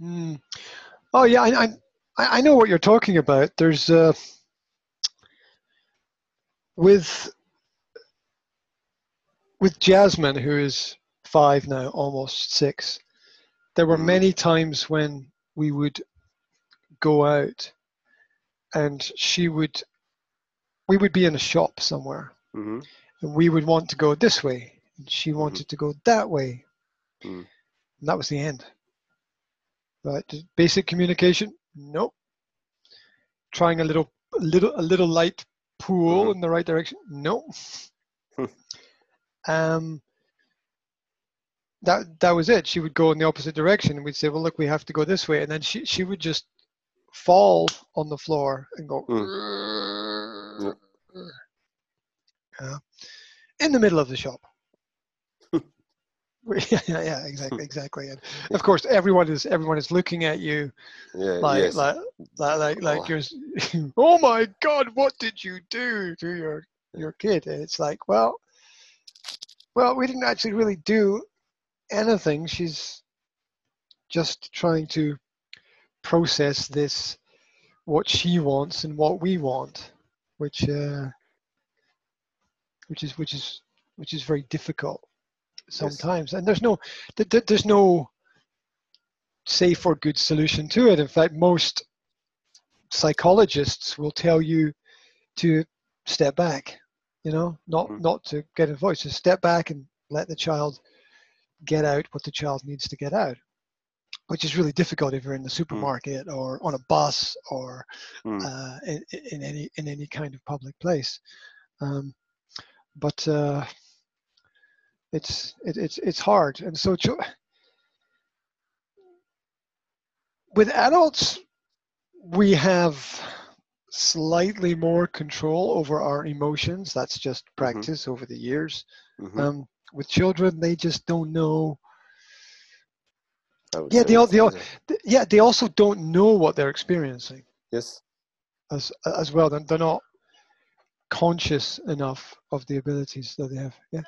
Mm. Oh yeah, I, I I know what you're talking about. There's uh, with with Jasmine, who is five now, almost six. There were Mhm. many times when we would go out, and she would. We would be in a shop somewhere, hmm and we would want to go this way, and she wanted to go that way, Mm. and that was the end. Right, basic communication, nope. Trying a little, little, a little light pool Mhm. in the right direction, nope. Hmm. um, that that was it. She would go in the opposite direction, and we'd say, "Well, look, we have to go this way," and then she she would just fall on the floor and go. Yeah. in the middle of the shop. yeah, yeah, exactly, exactly. And of course, everyone is everyone is looking at you Yeah. like yes. like like like, like Oh. you're. oh my God! What did you do to your your kid? And it's like, well, well, we didn't actually really do anything. She's just trying to process this, what she wants and what we want, which uh, which is which is which is very difficult sometimes. And there's no th- th- there's no safe or good solution to it. In fact, most psychologists will tell you to step back. You know, not Mm. not to get involved. Just step back and let the child get out what the child needs to get out, which is really difficult if you're in the supermarket or on a bus or Mm. uh, in, in any in any kind of public place. Um, but uh, it's it, it's it's hard, and so with adults, we have slightly more control over our emotions. That's just practice over the years. Mhm. Um, with children, they just don't know. Yeah, they all- they all- Yeah, they also don't know what they're experiencing Yes. as as well. They're, they're not conscious enough of the abilities that they have. Yeah.